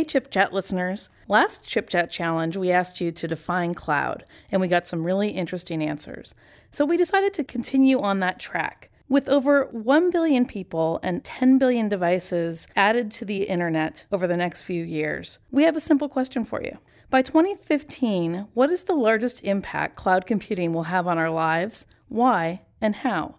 Hey, Chip Chat listeners. Last Chip Chat challenge, we asked you to define cloud, and we got some really interesting answers. So we decided to continue on that track. With over 1 billion people and 10 billion devices added to the internet over the next few years, we have a simple question for you. By 2015, what is the largest impact cloud computing will have on our lives? Why and how?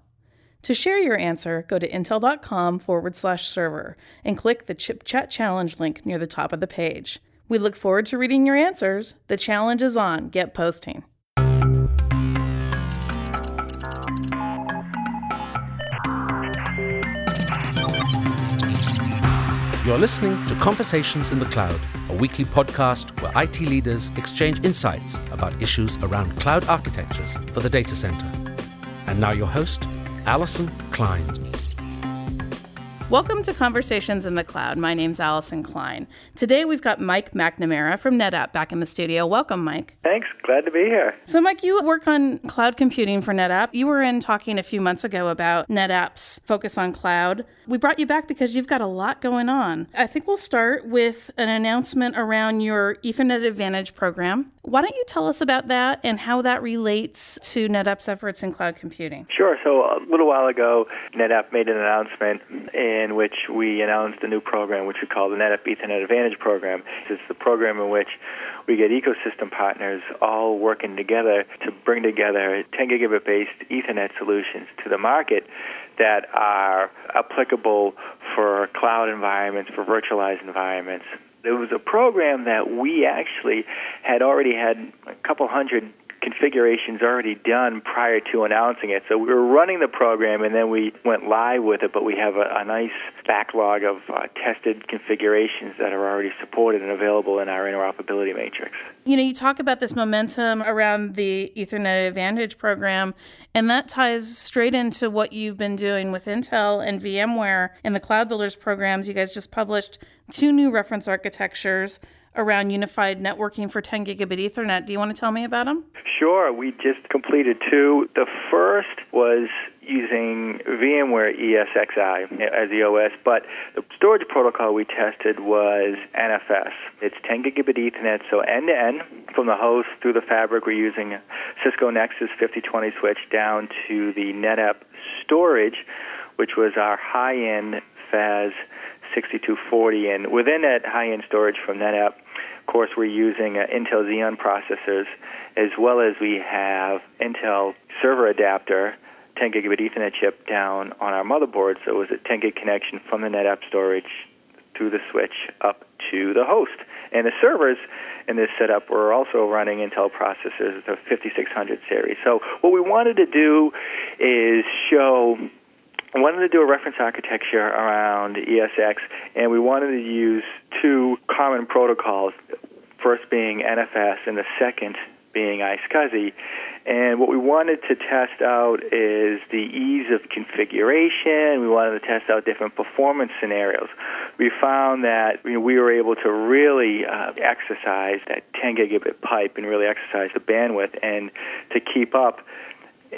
To share your answer, go to intel.com forward slash server and click the Chip Chat Challenge link near the top of the page. We look forward to reading your answers. The challenge is on. Get posting. You're listening to Conversations in the Cloud, a weekly podcast where IT leaders exchange insights about issues around cloud architectures for the data center. And now, your host, Allyson Klein. Welcome to Conversations in the Cloud. My name's Allyson Klein. Today we've got Mike McNamara from NetApp back in the studio. Welcome, Mike. Thanks. Glad to be here. So, Mike, you work on cloud computing for NetApp. You were in talking a few months ago about NetApp's focus on cloud. We brought you back because you've got a lot going on. I think we'll start with an announcement around your Ethernet Advantage program. Why don't you tell us about that and how that relates to NetApp's efforts in cloud computing? Sure. So, uh, a little while ago, NetApp made an announcement in which we announced a new program, which we call the NetApp Ethernet Advantage program. It's the program in which we get ecosystem partners all working together to bring together 10 gigabit based Ethernet solutions to the market that are applicable for cloud environments, for virtualized environments. It was a program that we actually had already had a couple hundred configurations already done prior to announcing it. So we were running the program and then we went live with it, but we have a, a nice backlog of uh, tested configurations that are already supported and available in our interoperability matrix. You know, you talk about this momentum around the Ethernet Advantage program, and that ties straight into what you've been doing with Intel and VMware and the Cloud Builders programs. You guys just published two new reference architectures around unified networking for 10 gigabit Ethernet. Do you want to tell me about them? Sure. We just completed two. The first was using VMware ESXi as the OS, but the storage protocol we tested was NFS. It's 10 gigabit Ethernet, so end to end from the host through the fabric. We're using Cisco Nexus 5020 switch down to the NetApp storage, which was our high end FAS 6240. And within that high end storage from NetApp, of course, we're using uh, Intel Xeon processors, as well as we have Intel server adapter, 10 gigabit Ethernet chip down on our motherboard. So it was a 10 gig connection from the NetApp storage through the switch up to the host. And the servers in this setup were also running Intel processors, the 5600 series. So what we wanted to do is show wanted to do a reference architecture around ESX, and we wanted to use two common protocols, first being NFS and the second being iSCSI. And what we wanted to test out is the ease of configuration. We wanted to test out different performance scenarios. We found that you know, we were able to really uh, exercise that 10 gigabit pipe and really exercise the bandwidth and to keep up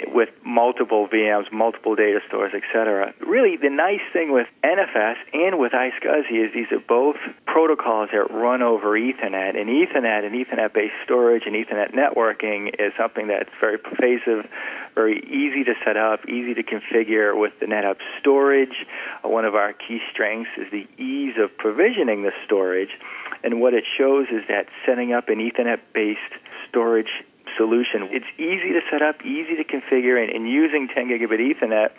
with multiple VMs, multiple data stores, etc. Really, the nice thing with NFS and with iSCSI is these are both protocols that run over Ethernet, and Ethernet and Ethernet-based storage and Ethernet networking is something that's very pervasive, very easy to set up, easy to configure with the NetApp storage. Uh, one of our key strengths is the ease of provisioning the storage, and what it shows is that setting up an Ethernet-based storage solution. It's easy to set up, easy to configure, and, and using 10 gigabit Ethernet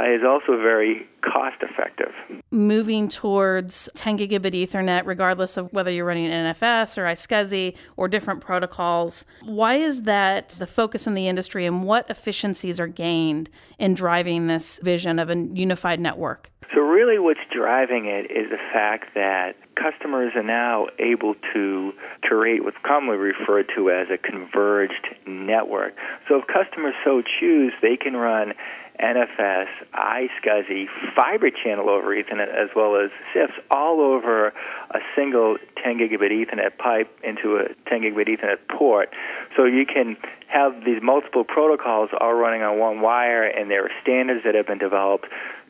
uh, is also very cost effective. Moving towards 10 gigabit Ethernet, regardless of whether you're running NFS or iSCSI or different protocols, why is that the focus in the industry and what efficiencies are gained in driving this vision of a unified network? So, really, what's driving it is the fact that customers are now able to create what's commonly referred to as a converged network. So, if customers so choose, they can run NFS, iSCSI, fiber channel over Ethernet, as well as CIFS, all over a single 10 gigabit Ethernet pipe into a 10 gigabit Ethernet port. So you can have these multiple protocols all running on one wire, and there are standards that have been developed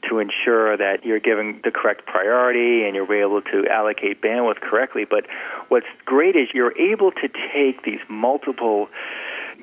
to ensure that you're giving the correct priority and you're able to allocate bandwidth correctly. But what's great is you're able to take these multiple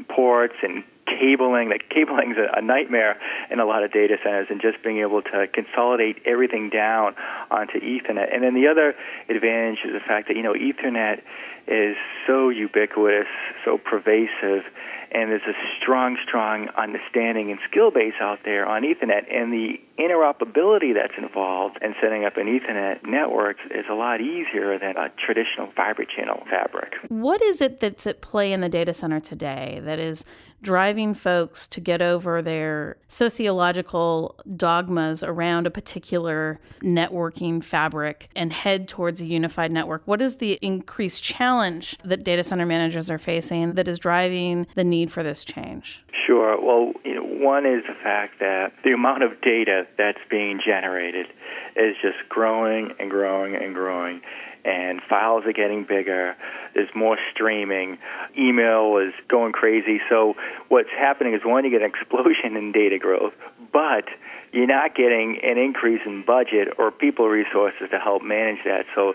ports and cabling. That cabling is a, nightmare in a lot of data centers, and just being able to consolidate everything down onto Ethernet. And then the other advantage is the fact that you know Ethernet is so ubiquitous, so pervasive, and there's a strong, strong understanding and skill base out there on Ethernet, and the interoperability that's involved in setting up an Ethernet network is a lot easier than a traditional fiber channel fabric. What is it that's at play in the data center today that is driving folks to get over their sociological dogmas around a particular networking fabric and head towards a unified network? What is the increased challenge that data center managers are facing that is driving the need for this change? Sure. Well, you know, one is the fact that the amount of data that's being generated is just growing and growing and growing and files are getting bigger. There's more streaming. Email is going crazy. So what's happening is one, you get an explosion in data growth, but you're not getting an increase in budget or people resources to help manage that. So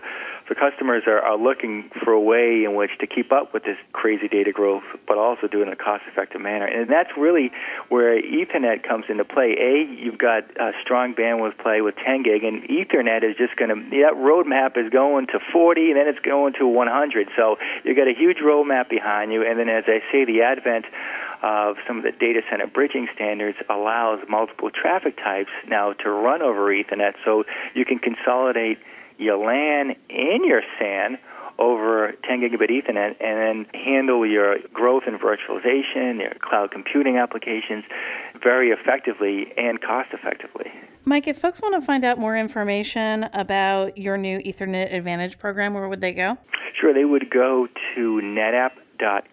the customers are, are looking for a way in which to keep up with this crazy data growth, but also do it in a cost-effective manner. And that's really where Ethernet comes into play. A, you've got a strong bandwidth play with 10 gig, and Ethernet is just going to that roadmap is going to 40, and then it's going to 100. So you've got a huge roadmap behind you. And then, as I say, the advent of some of the data center bridging standards allows multiple traffic types now to run over Ethernet, so you can consolidate your LAN and your SAN over 10 gigabit Ethernet and then handle your growth in virtualization, your cloud computing applications very effectively and cost effectively. Mike, if folks want to find out more information about your new Ethernet Advantage program, where would they go? Sure, they would go to NetApp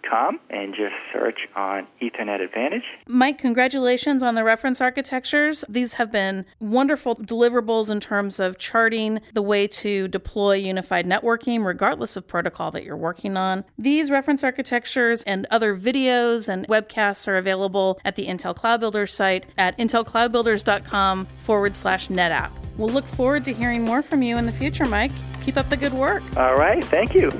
com and just search on Ethernet Advantage. Mike, congratulations on the reference architectures. These have been wonderful deliverables in terms of charting the way to deploy unified networking, regardless of protocol that you're working on. These reference architectures and other videos and webcasts are available at the Intel Cloud Builders site at intelcloudbuilders.com forward slash NetApp. We'll look forward to hearing more from you in the future, Mike. Keep up the good work. All right. Thank you.